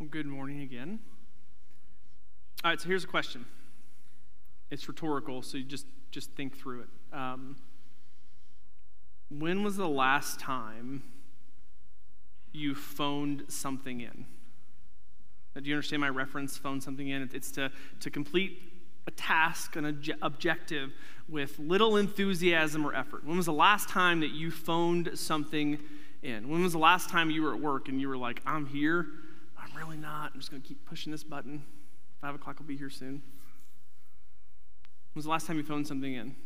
Well, good morning again. All right, so here's a question. It's rhetorical, so you just just think through it. Um, when was the last time you phoned something in? Do you understand my reference? Phone something in. It's to to complete a task, an obje- objective, with little enthusiasm or effort. When was the last time that you phoned something in? When was the last time you were at work and you were like, "I'm here." I'm really not. I'm just going to keep pushing this button. Five o'clock will be here soon. When was the last time you phoned something in?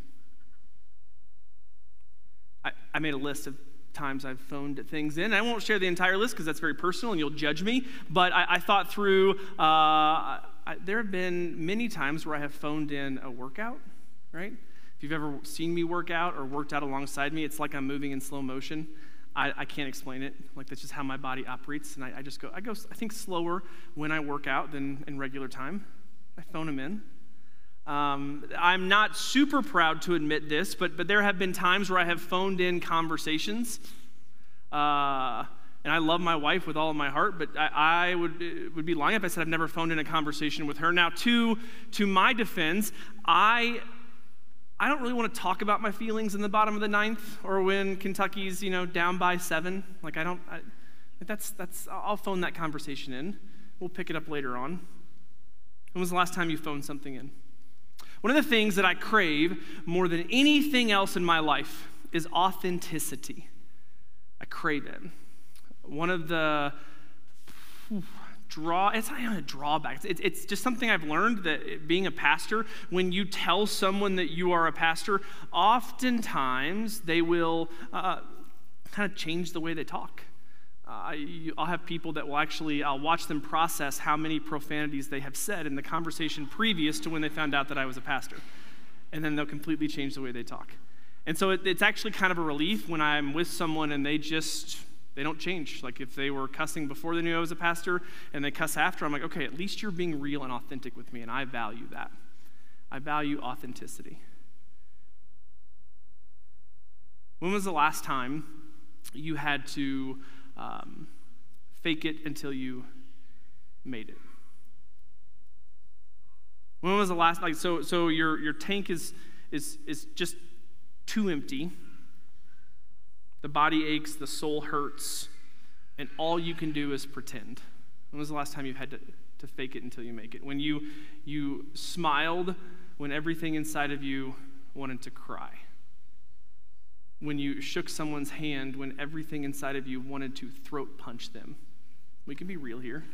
I, I made a list of times I've phoned things in. I won't share the entire list because that's very personal and you'll judge me. But I, I thought through, uh, I, there have been many times where I have phoned in a workout, right? If you've ever seen me work out or worked out alongside me, it's like I'm moving in slow motion. I, I, can't explain it. Like that's just how my body operates, and I, I, just go. I go. I think slower when I work out than in regular time. I phone them in. Um, I'm not super proud to admit this, but but there have been times where I have phoned in conversations. Uh, and I love my wife with all of my heart, but I, I would, would be lying if I said I've never phoned in a conversation with her. Now, to, to my defense, I I don't really want to talk about my feelings in the bottom of the ninth or when Kentucky's, you know, down by seven. Like, I don't, I, that's, that's, I'll phone that conversation in. We'll pick it up later on. When was the last time you phoned something in? One of the things that I crave more than anything else in my life is authenticity. I crave it. One of the, draw it's not even a drawback it's, it's just something i've learned that being a pastor when you tell someone that you are a pastor oftentimes they will uh, kind of change the way they talk uh, I'll have people that will actually, I'll watch them process how many profanities they have said in the conversation previous to when they found out that I was a pastor. And then they'll completely change the way they talk. And so it, it's actually kind of a relief when I'm with someone and they just they don't change. Like if they were cussing before they knew I was a pastor and they cuss after, I'm like, okay, at least you're being real and authentic with me, and I value that. I value authenticity. When was the last time you had to um, fake it until you made it? When was the last like so so your your tank is is is just too empty the body aches, the soul hurts, and all you can do is pretend. When was the last time you had to, to fake it until you make it? When you, you smiled when everything inside of you wanted to cry. When you shook someone's hand when everything inside of you wanted to throat punch them. We can be real here.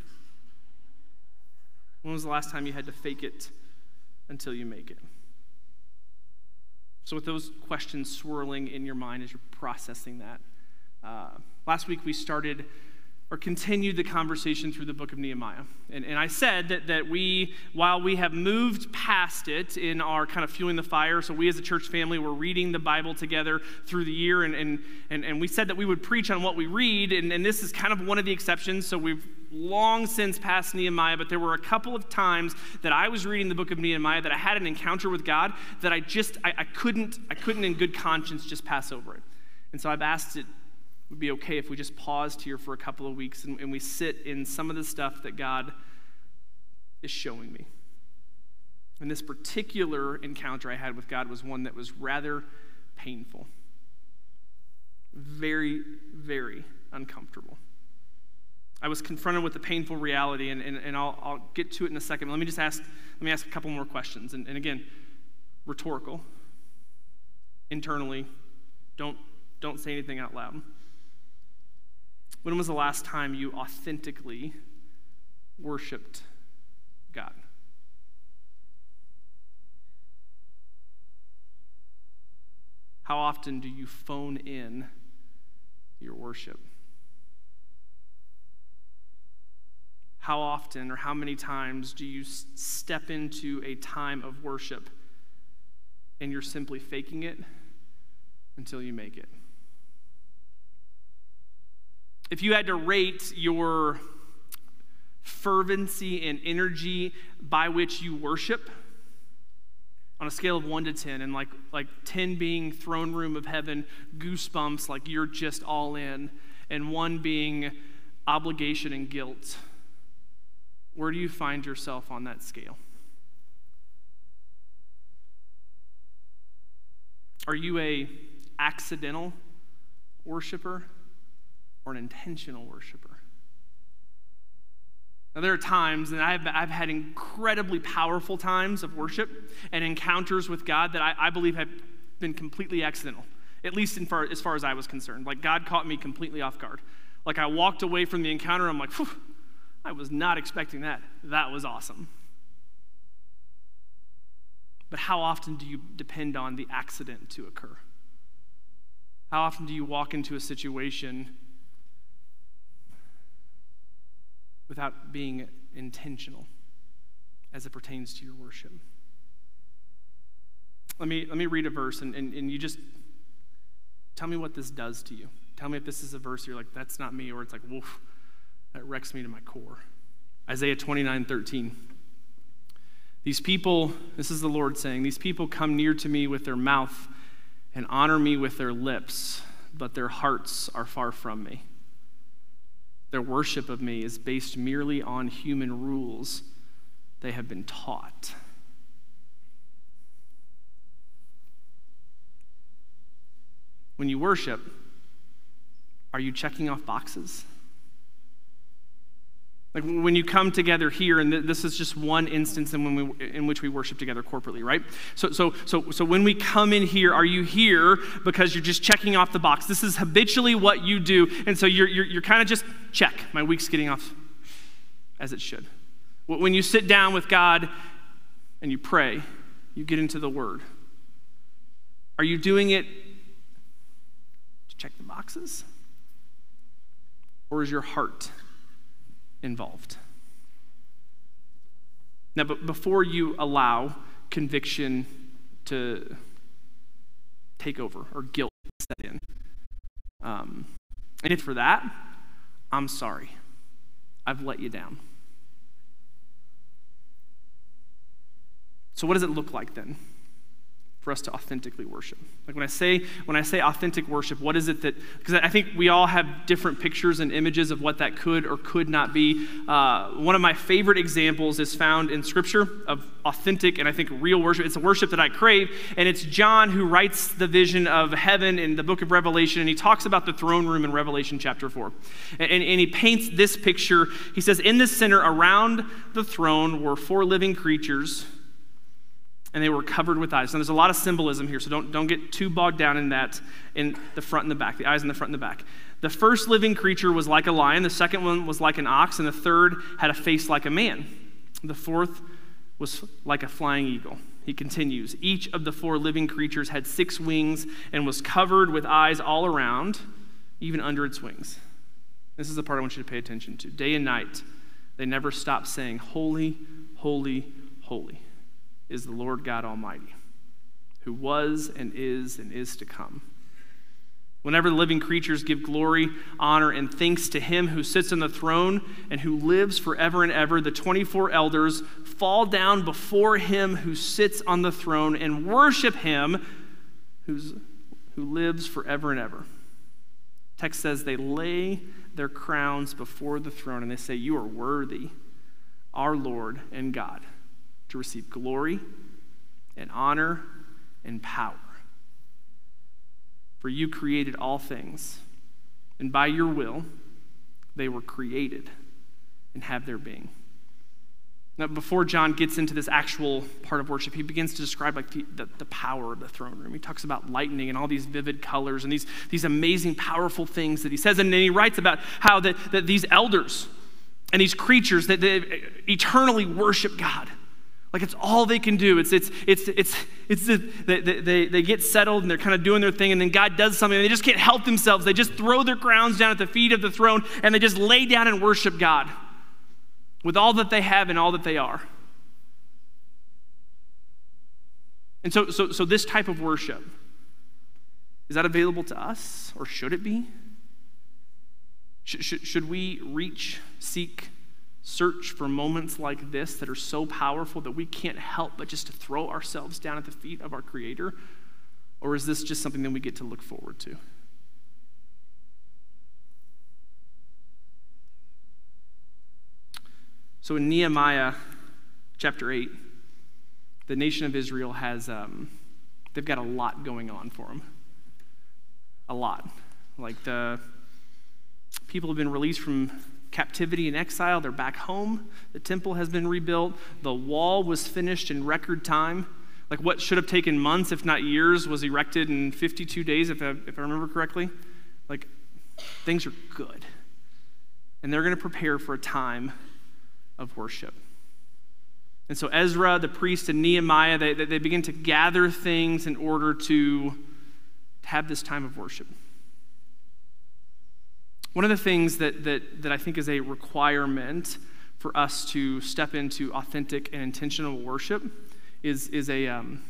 When was the last time you had to fake it until you make it? So, with those questions swirling in your mind as you're processing that, uh, last week we started or continued the conversation through the book of Nehemiah. And, and I said that, that we, while we have moved past it in our kind of fueling the fire, so we as a church family were reading the Bible together through the year, and, and, and, and we said that we would preach on what we read, and, and this is kind of one of the exceptions. So we've long since passed Nehemiah, but there were a couple of times that I was reading the book of Nehemiah that I had an encounter with God that I just, I, I couldn't, I couldn't in good conscience just pass over it. And so I've asked it would be okay if we just paused here for a couple of weeks and, and we sit in some of the stuff that God is showing me. And this particular encounter I had with God was one that was rather painful, very, very uncomfortable. I was confronted with a painful reality, and, and, and I'll, I'll get to it in a second. Let me just ask, let me ask a couple more questions. And, and again, rhetorical, internally, don't, don't say anything out loud. When was the last time you authentically worshiped God? How often do you phone in your worship? How often or how many times do you step into a time of worship and you're simply faking it until you make it? If you had to rate your fervency and energy by which you worship on a scale of 1 to 10 and like like 10 being throne room of heaven goosebumps like you're just all in and 1 being obligation and guilt Where do you find yourself on that scale? Are you a accidental worshiper or an intentional worshiper? Now, there are times, and I've, I've had incredibly powerful times of worship and encounters with God that I, I believe have been completely accidental, at least in far, as far as I was concerned. Like, God caught me completely off guard. Like, I walked away from the encounter, I'm like, I was not expecting that. That was awesome. But how often do you depend on the accident to occur? How often do you walk into a situation without being intentional as it pertains to your worship? Let me, let me read a verse and, and, and you just tell me what this does to you. Tell me if this is a verse you're like, that's not me, or it's like, woof, that wrecks me to my core. Isaiah 29 13. These people, this is the Lord saying, these people come near to me with their mouth and honor me with their lips, but their hearts are far from me. Their worship of me is based merely on human rules they have been taught. When you worship, are you checking off boxes? Like when you come together here, and this is just one instance in, we, in which we worship together corporately, right? So, so, so, so when we come in here, are you here because you're just checking off the box? This is habitually what you do, and so you're, you're, you're kind of just check. My week's getting off as it should. When you sit down with God and you pray, you get into the Word. Are you doing it to check the boxes? Or is your heart involved. Now, but before you allow conviction to take over or guilt set in, um, and if for that, I'm sorry. I've let you down. So, what does it look like then? For us to authentically worship. Like when I say when I say authentic worship, what is it that because I think we all have different pictures and images of what that could or could not be. Uh, one of my favorite examples is found in Scripture of authentic and I think real worship. It's a worship that I crave, and it's John who writes the vision of heaven in the book of Revelation, and he talks about the throne room in Revelation chapter four, and, and, and he paints this picture. He says, "In the center, around the throne, were four living creatures." And they were covered with eyes. Now, there's a lot of symbolism here, so don't, don't get too bogged down in that in the front and the back, the eyes in the front and the back. The first living creature was like a lion, the second one was like an ox, and the third had a face like a man. The fourth was like a flying eagle. He continues Each of the four living creatures had six wings and was covered with eyes all around, even under its wings. This is the part I want you to pay attention to. Day and night, they never stop saying, Holy, holy, holy is the Lord God Almighty, who was and is and is to come. Whenever the living creatures give glory, honor, and thanks to him who sits on the throne and who lives forever and ever, the 24 elders fall down before him who sits on the throne and worship him who's, who lives forever and ever. Text says they lay their crowns before the throne and they say, You are worthy, our Lord and God to receive glory and honor and power. For you created all things, and by your will they were created and have their being. Now, before John gets into this actual part of worship, he begins to describe like the, the, the, power of the throne room. He talks about lightning and all these vivid colors and these, these amazing, powerful things that he says. And then he writes about how that, that these elders and these creatures that they eternally worship God. Like it's all they can do. It's, it's, it's, it's, it's, the, they, they, they get settled and they're kind of doing their thing, and then God does something, and they just can't help themselves. They just throw their crowns down at the feet of the throne, and they just lay down and worship God with all that they have and all that they are. And so, so, so this type of worship, is that available to us, or should it be? Should, should, should we reach, seek, search for moments like this that are so powerful that we can't help but just to throw ourselves down at the feet of our Creator? Or is this just something that we get to look forward to? So in Nehemiah chapter 8, the nation of Israel has, um, they've got a lot going on for them. A lot. Like the people have been released from captivity and exile. They're back home. The temple has been rebuilt. The wall was finished in record time. Like what should have taken months, if not years, was erected in 52 days, if I, if I remember correctly. Like things are good. And they're going to prepare for a time of worship. And so Ezra, the priest, and Nehemiah, they, they begin to gather things in order to have this time of worship. One of the things that, that, that I think is a requirement for us to step into authentic and intentional worship is, is, a, um,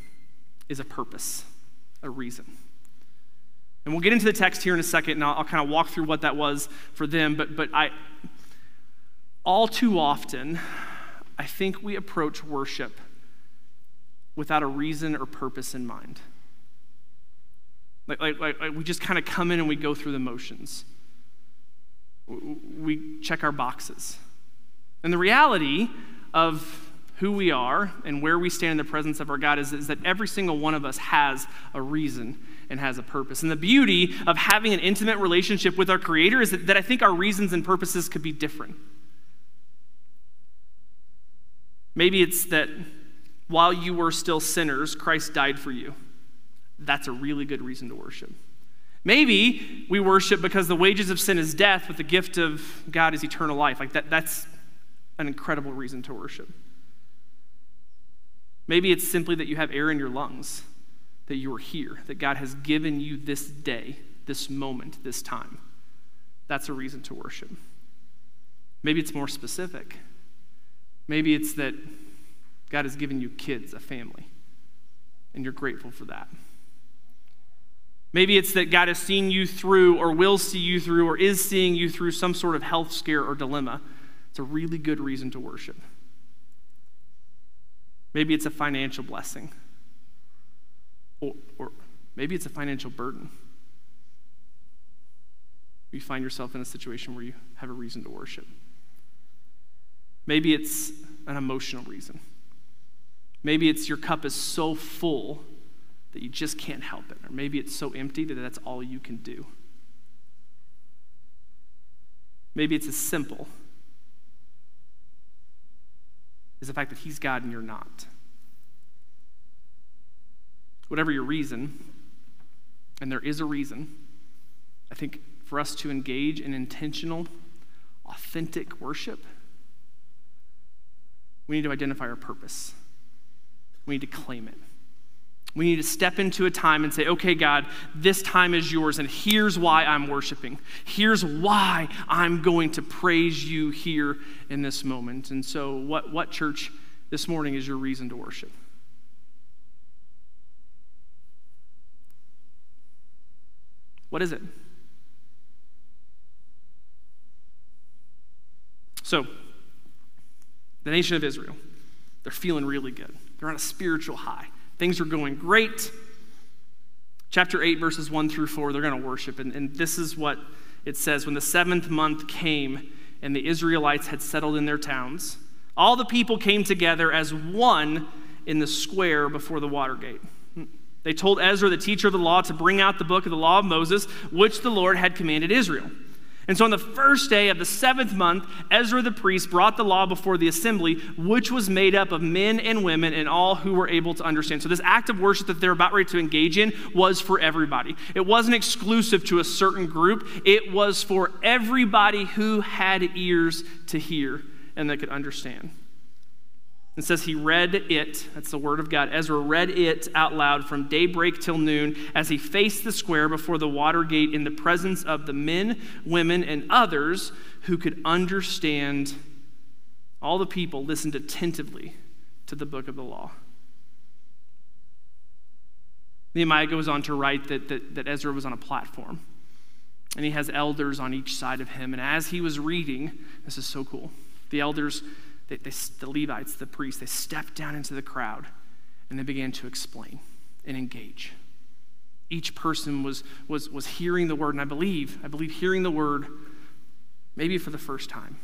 is a purpose, a reason. And we'll get into the text here in a second, and I'll, I'll kind of walk through what that was for them. But, but I, all too often, I think we approach worship without a reason or purpose in mind. Like, like, like, like we just kind of come in and we go through the motions we check our boxes. And the reality of who we are and where we stand in the presence of our God is, is that every single one of us has a reason and has a purpose. And the beauty of having an intimate relationship with our Creator is that, that I think our reasons and purposes could be different. Maybe it's that while you were still sinners, Christ died for you. That's a really good reason to worship. Maybe we worship because the wages of sin is death, but the gift of God is eternal life. Like that, that's an incredible reason to worship. Maybe it's simply that you have air in your lungs, that you are here, that God has given you this day, this moment, this time. That's a reason to worship. Maybe it's more specific. Maybe it's that God has given you kids, a family, and you're grateful for that. Maybe it's that God has seen you through, or will see you through, or is seeing you through some sort of health scare or dilemma. It's a really good reason to worship. Maybe it's a financial blessing, or, or maybe it's a financial burden. You find yourself in a situation where you have a reason to worship. Maybe it's an emotional reason. Maybe it's your cup is so full that you just can't help it. Or maybe it's so empty that that's all you can do. Maybe it's as simple as the fact that He's God and you're not. Whatever your reason, and there is a reason, I think for us to engage in intentional, authentic worship, we need to identify our purpose. We need to claim it. We need to step into a time and say, okay, God, this time is yours, and here's why I'm worshiping. Here's why I'm going to praise you here in this moment. And so, what, what church this morning is your reason to worship? What is it? So, the nation of Israel, they're feeling really good. They're on a spiritual high. Things are going great. Chapter 8, verses 1 through 4, they're going to worship. And, and this is what it says When the seventh month came and the Israelites had settled in their towns, all the people came together as one in the square before the water gate. They told Ezra, the teacher of the law, to bring out the book of the law of Moses, which the Lord had commanded Israel. And so on the first day of the seventh month, Ezra the priest brought the law before the assembly, which was made up of men and women and all who were able to understand. So this act of worship that they're about ready to engage in was for everybody. It wasn't exclusive to a certain group, it was for everybody who had ears to hear and that could understand. It says he read it, that's the word of God. Ezra read it out loud from daybreak till noon as he faced the square before the water gate in the presence of the men, women, and others who could understand. All the people listened attentively to the book of the law. Nehemiah goes on to write that, that, that Ezra was on a platform and he has elders on each side of him. And as he was reading, this is so cool, the elders they, they, the Levites, the priests, they stepped down into the crowd and they began to explain and engage. Each person was, was, was hearing the word, and I believe, I believe hearing the word maybe for the first time.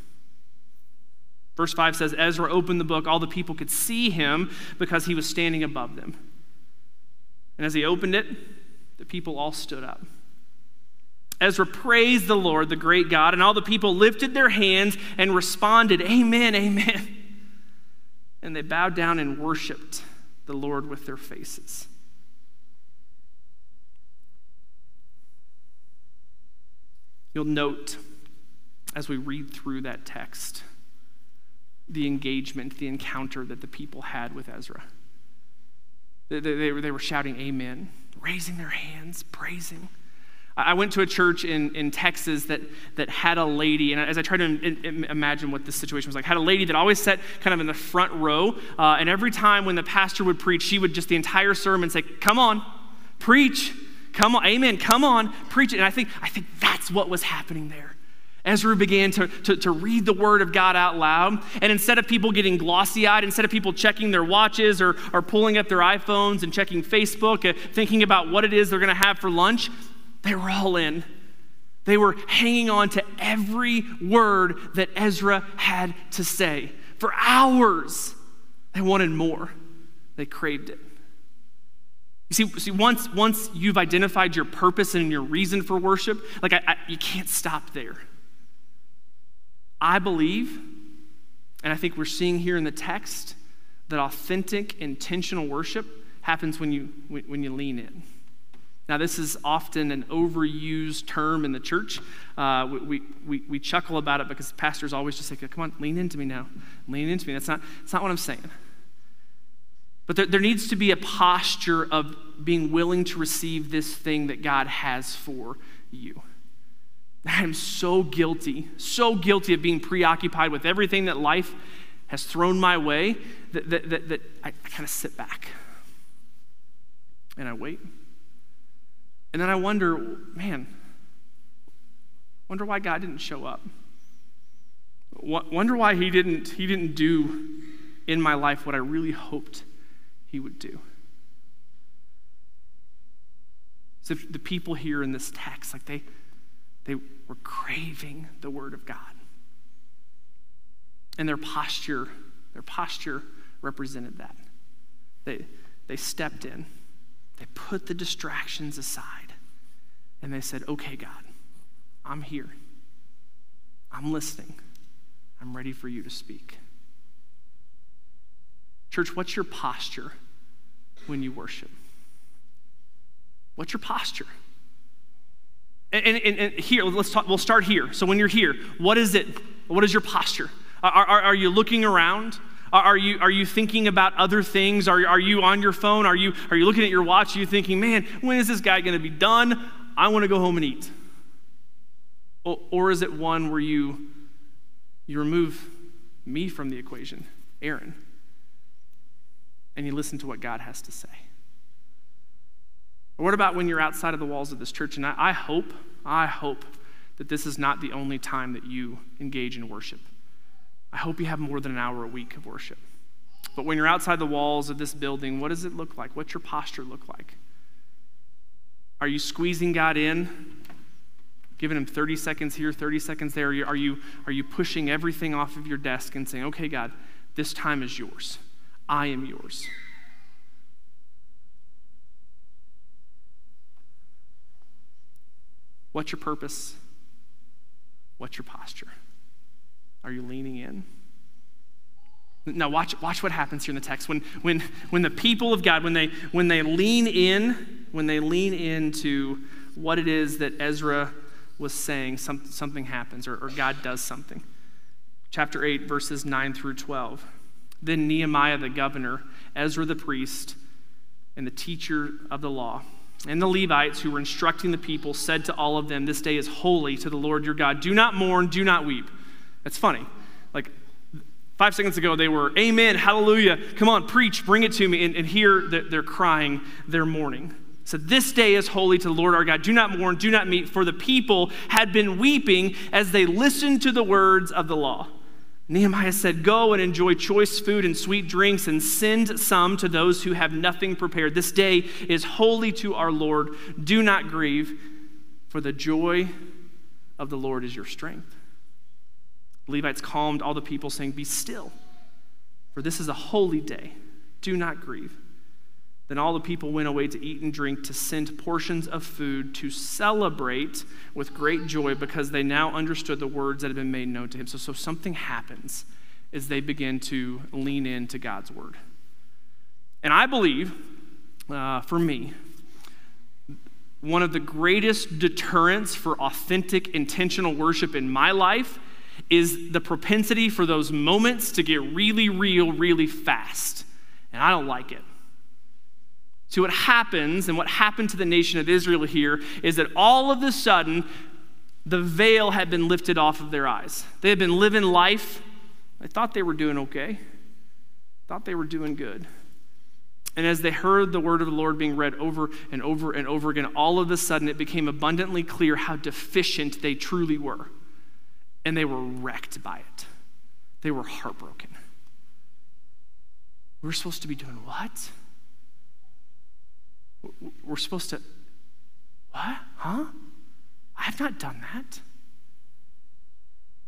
Verse 5 says Ezra opened the book, all the people could see him because he was standing above them. And as he opened it, the people all stood up. Ezra praised the Lord, the great God, and all the people lifted their hands and responded, Amen, Amen. And they bowed down and worshiped the Lord with their faces. You'll note as we read through that text the engagement, the encounter that the people had with Ezra. They, they, they were shouting, Amen, raising their hands, praising. I went to a church in, in Texas that, that had a lady, and as I tried to in, imagine what this situation was like, had a lady that always sat kind of in the front row, uh, and every time when the pastor would preach, she would just the entire sermon say, Come on, preach, come on, amen, come on, preach it. And I think, I think that's what was happening there. Ezra began to, to, to, read the word of God out loud. And instead of people getting glossy eyed, instead of people checking their watches or, or pulling up their iPhones and checking Facebook, uh, thinking about what it is they're going to have for lunch, they were all in. They were hanging on to every word that Ezra had to say. For hours, they wanted more. They craved it. You see, see once, once you've identified your purpose and your reason for worship, like I, I, you can't stop there. I believe, and I think we're seeing here in the text, that authentic, intentional worship happens when you, when you lean in. Now, this is often an overused term in the church. Uh, we, we, we chuckle about it because pastors always just say, come on, lean into me now. Lean into me. That's not, that's not what I'm saying. But there, there needs to be a posture of being willing to receive this thing that God has for you. I am so guilty, so guilty of being preoccupied with everything that life has thrown my way that, that, that, that I, I kind of sit back and I wait. And then I wonder, man, wonder why God didn't show up. Wonder why he didn't, he didn't do in my life what I really hoped he would do. So the people here in this text, like they, they were craving the word of God. And their posture, their posture represented that. They, they stepped in, they put the distractions aside and they said, Okay, God, I'm here. I'm listening. I'm ready for you to speak. Church, what's your posture when you worship? What's your posture? And, and, and, here, let's talk, we'll start here. So when you're here, what is it? What is your posture? Are, are, are you looking around? Are you, are you thinking about other things? Are, are you on your phone? Are you, are you looking at your watch? Are you thinking, man, when is this guy going to be done? I want to go home and eat? Or, or is it one where you, you remove me from the equation, Aaron, and you listen to what God has to say? Or what about when you're outside of the walls of this church? And I, I hope, I hope that this is not the only time that you engage in worship. I hope you have more than an hour a week of worship. But when you're outside the walls of this building, what does it look like? What's your posture look like? Are you squeezing God in? Giving him 30 seconds here, 30 seconds there? Are you, are you pushing everything off of your desk and saying, okay, God, this time is yours. I am yours. What's your purpose? What's your posture? Are you leaning in? Now watch, watch what happens here in the text. When, when, when the people of God, when they, when they lean in, when they lean into what it is that Ezra was saying, some, something happens or, or God does something. Chapter 8, verses 9 through 12. Then Nehemiah the governor, Ezra the priest, and the teacher of the law, and the Levites who were instructing the people said to all of them, This day is holy to the Lord your God. Do not mourn, do not weep. That's funny. Like Five seconds ago, they were, Amen, hallelujah, come on, preach, bring it to me. And, and here they're crying, they're mourning. So this day is holy to the Lord our God. Do not mourn, do not meet, for the people had been weeping as they listened to the words of the law. Nehemiah said, Go and enjoy choice food and sweet drinks, and send some to those who have nothing prepared. This day is holy to our Lord. Do not grieve, for the joy of the Lord is your strength. The Levites calmed all the people, saying, Be still, for this is a holy day. Do not grieve. Then all the people went away to eat and drink, to send portions of food, to celebrate with great joy, because they now understood the words that had been made known to him. So, so something happens as they begin to lean into God's word. And I believe, uh, for me, one of the greatest deterrents for authentic, intentional worship in my life is the propensity for those moments to get really real, really fast. And I don't like it. See, what happens and what happened to the nation of Israel here is that all of a sudden, the veil had been lifted off of their eyes. They had been living life. They thought they were doing okay, thought they were doing good. And as they heard the word of the Lord being read over and over and over again, all of a sudden it became abundantly clear how deficient they truly were. And they were wrecked by it. They were heartbroken. We're supposed to be doing what? We're supposed to, what? Huh? I have not done that.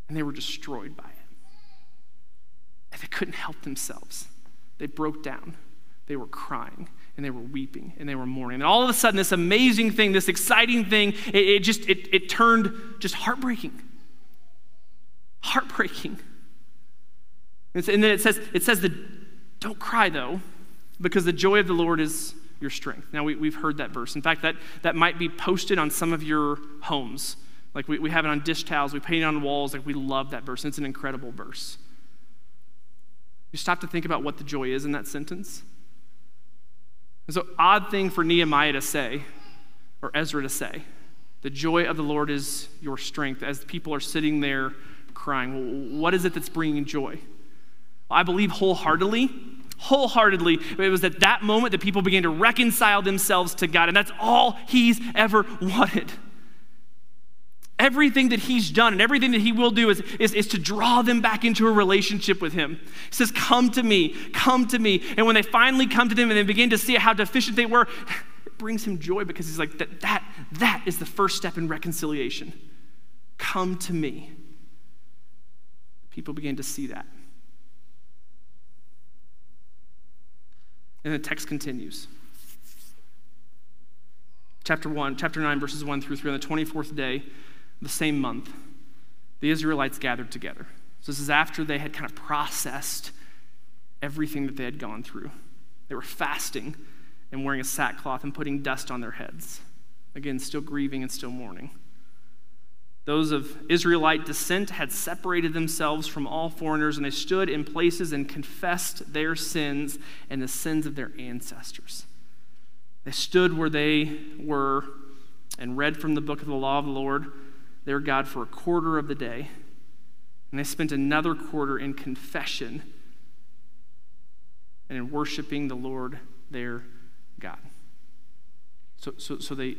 And they were destroyed by it. And they couldn't help themselves. They broke down. They were crying and they were weeping and they were mourning. And all of a sudden, this amazing thing, this exciting thing, it, it just it, it turned just heartbreaking. Heartbreaking. And then it says, it says that don't cry though, because the joy of the Lord is your strength. Now, we, we've heard that verse. In fact, that, that might be posted on some of your homes. Like we, we have it on dish towels, we paint it on walls. Like we love that verse. It's an incredible verse. You stop to think about what the joy is in that sentence. It's an odd thing for Nehemiah to say, or Ezra to say. The joy of the Lord is your strength, as people are sitting there crying. what is it that's bringing joy? I believe wholeheartedly wholeheartedly. It was at that moment that people began to reconcile themselves to God, and that's all he's ever wanted. Everything that he's done and everything that he will do is, is, is to draw them back into a relationship with him. He says, Come to me, come to me. And when they finally come to him and they begin to see how deficient they were, it brings him joy because he's like, That, that, that is the first step in reconciliation. Come to me. People began to see that. And the text continues. Chapter 1, chapter 9, verses 1 through 3. On the 24th day, the same month, the Israelites gathered together. So this is after they had kind of processed everything that they had gone through. They were fasting and wearing a sackcloth and putting dust on their heads. Again, still grieving and still mourning. Those of Israelite descent had separated themselves from all foreigners, and they stood in places and confessed their sins and the sins of their ancestors. They stood where they were and read from the book of the law of the Lord, their God, for a quarter of the day. And they spent another quarter in confession and in worshiping the Lord their God. So, so, so they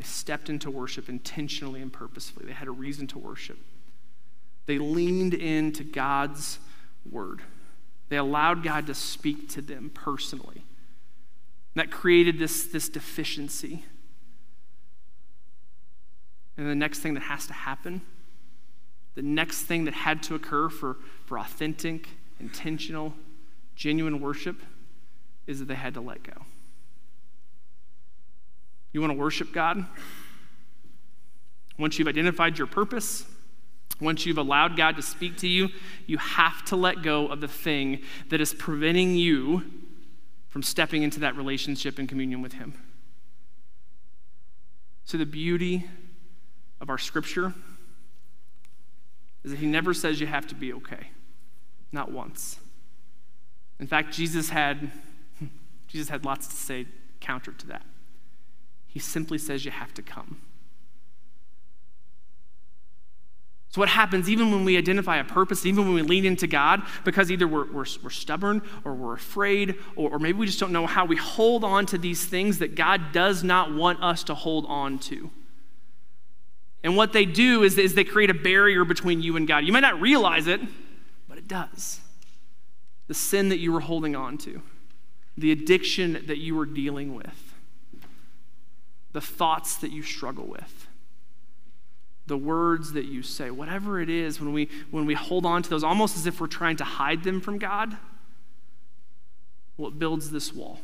they stepped into worship intentionally and purposefully. They had a reason to worship. They leaned into God's word. They allowed God to speak to them personally. And That created this, this deficiency. And the next thing that has to happen, the next thing that had to occur for, for authentic, intentional, genuine worship is that they had to let go. You want to worship God? Once you've identified your purpose, once you've allowed God to speak to you, you have to let go of the thing that is preventing you from stepping into that relationship and communion with Him. So, the beauty of our scripture is that He never says you have to be okay, not once. In fact, Jesus had, Jesus had lots to say counter to that. He simply says you have to come. So, what happens even when we identify a purpose, even when we lean into God, because either we're, we're, we're stubborn or we're afraid, or, or, maybe we just don't know how we hold on to these things that God does not want us to hold on to. And what they do is, is they create a barrier between you and God. You might not realize it, but it does. The sin that you were holding on to, the addiction that you were dealing with the thoughts that you struggle with, the words that you say, whatever it is, when we, when we hold on to those, almost as if we're trying to hide them from God, well, it builds this wall.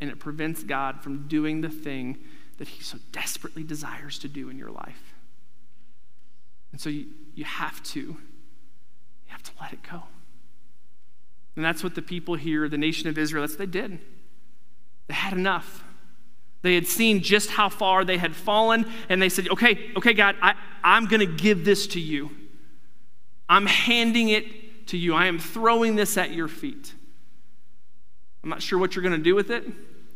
And it prevents God from doing the thing that He so desperately desires to do in your life. And so you, you have to, you have to let it go. And that's what the people here, the nation of Israel, that's what they did. They had enough. They had seen just how far they had fallen, and they said, Okay, okay, God, I, I'm going to give this to you. I'm handing it to you. I am throwing this at your feet. I'm not sure what you're going to do with it.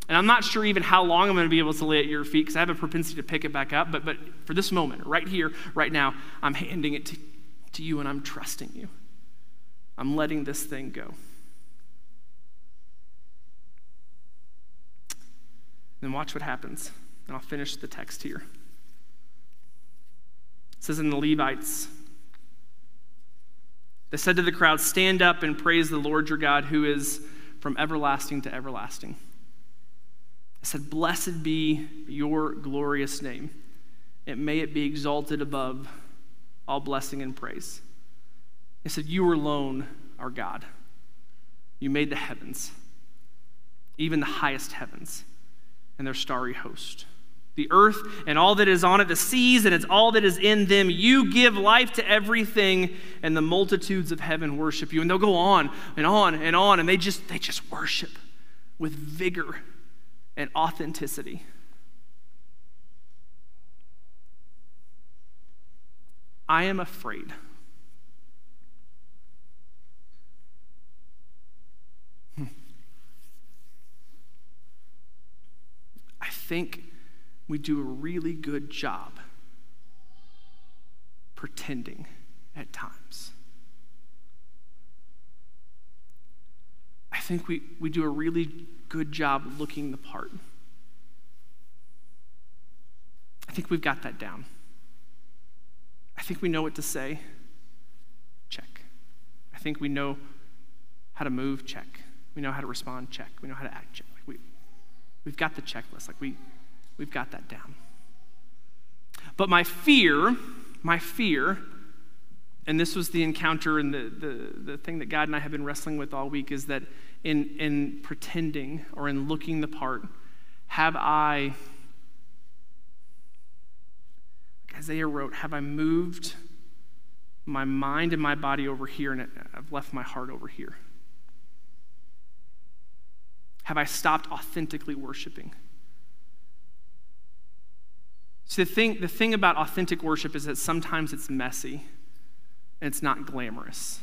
And I'm not sure even how long I'm going to be able to lay at your feet because I have a propensity to pick it back up. But, but for this moment, right here, right now, I'm handing it to, to you and I'm trusting you. I'm letting this thing go. Then watch what happens. And I'll finish the text here. It says in the Levites, they said to the crowd, Stand up and praise the Lord your God, who is from everlasting to everlasting. I said, Blessed be your glorious name, and may it be exalted above all blessing and praise. He said, You alone are God. You made the heavens, even the highest heavens and their starry host. The earth and all that is on it, the seas and it's all that is in them. You give life to everything, and the multitudes of heaven worship you. And they'll go on and on and on, and they just they just worship with vigor and authenticity. I am afraid. Think we do a really good job pretending at times. I think we, we do a really good job looking the part. I think we've got that down. I think we know what to say. Check. I think we know how to move. Check. We know how to respond. Check. We know how to act. Check. We've got the checklist. Like we, we've got that down. But my fear, my fear, and this was the encounter and the, the, the thing that God and I have been wrestling with all week, is that in, in pretending or in looking the part, have I, like Isaiah wrote, have I moved my mind and my body over here and I've left my heart over here? Have I stopped authentically worshiping? See, the thing, the thing about authentic worship is that sometimes it's messy and it's not glamorous.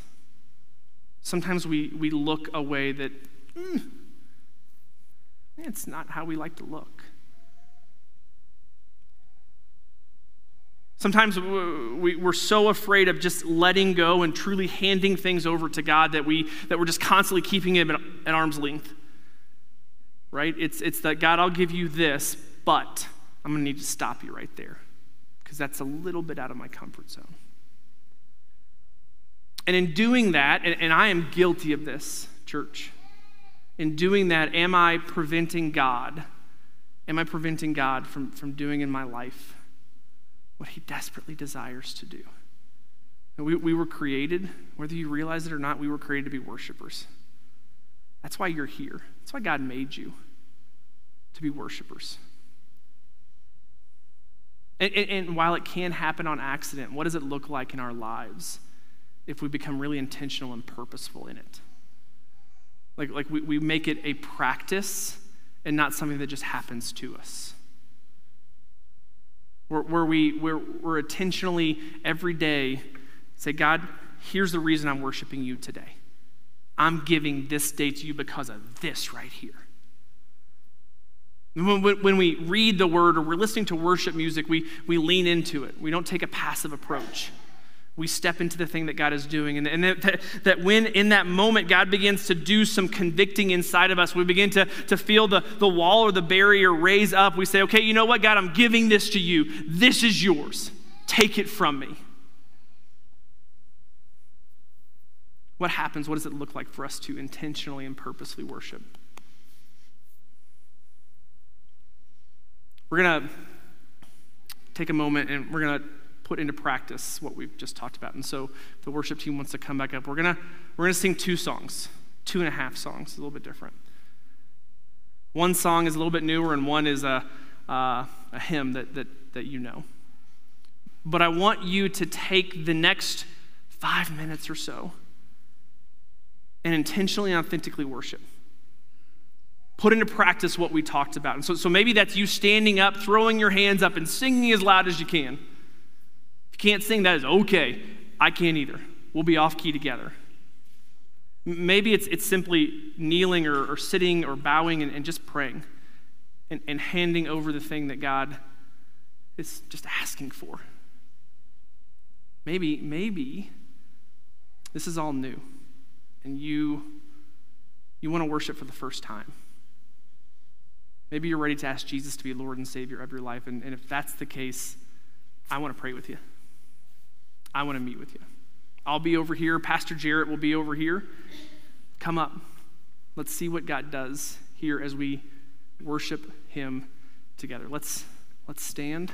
Sometimes we, we look a way that mm, it's not how we like to look. Sometimes we, are so afraid of just letting go and truly handing things over to God that, we, that we're just constantly keeping it at arm's length right? It's, it's that, God, I'll give you this, but I'm going to need to stop you right there because that's a little bit out of my comfort zone. And in doing that, and, and I am guilty of this, church, in doing that, am I preventing God? Am I preventing God from, from doing in my life what He desperately desires to do? We, we were created, whether you realize it or not, we were created to be worshipers. That's why you're here. That's why God made you to be worshipers. And, and, and, while it can happen on accident, what does it look like in our lives if we become really intentional and purposeful in it? Like, like we, we make it a practice and not something that just happens to us. Where, where we, where we're intentionally every day say, God, here's the reason I'm worshiping you today. I'm giving this day to you because of this right here. When, we read the word or we're listening to worship music, we, we lean into it. We don't take a passive approach. We step into the thing that God is doing. And, and that, that, when in that moment God begins to do some convicting inside of us, we begin to, to feel the, the wall or the barrier raise up. We say, okay, you know what, God, I'm giving this to you. This is yours. Take it from me. What happens? What does it look like for us to intentionally and purposely worship? We're going to take a moment and we're going to put into practice what we've just talked about. And so the worship team wants to come back up. We're going to we're going to sing two songs, two and a half songs, a little bit different. One song is a little bit newer, and one is a, uh, a hymn that, that, that you know. But I want you to take the next five minutes or so and intentionally and authentically worship. Put into practice what we talked about. And so, so maybe that's you standing up, throwing your hands up, and singing as loud as you can. If you can't sing, that is okay. I can't either. We'll be off key together. Maybe it's, it's simply kneeling or, or sitting or bowing and, and just praying and, and handing over the thing that God is just asking for. Maybe, maybe this is all new and you, you want to worship for the first time. Maybe you're ready to ask Jesus to be Lord and Savior of your life. And, and if that's the case, I want to pray with you. I want to meet with you. I'll be over here. Pastor Jarrett will be over here. Come up. Let's see what God does here as we worship Him together. Let's, let's stand.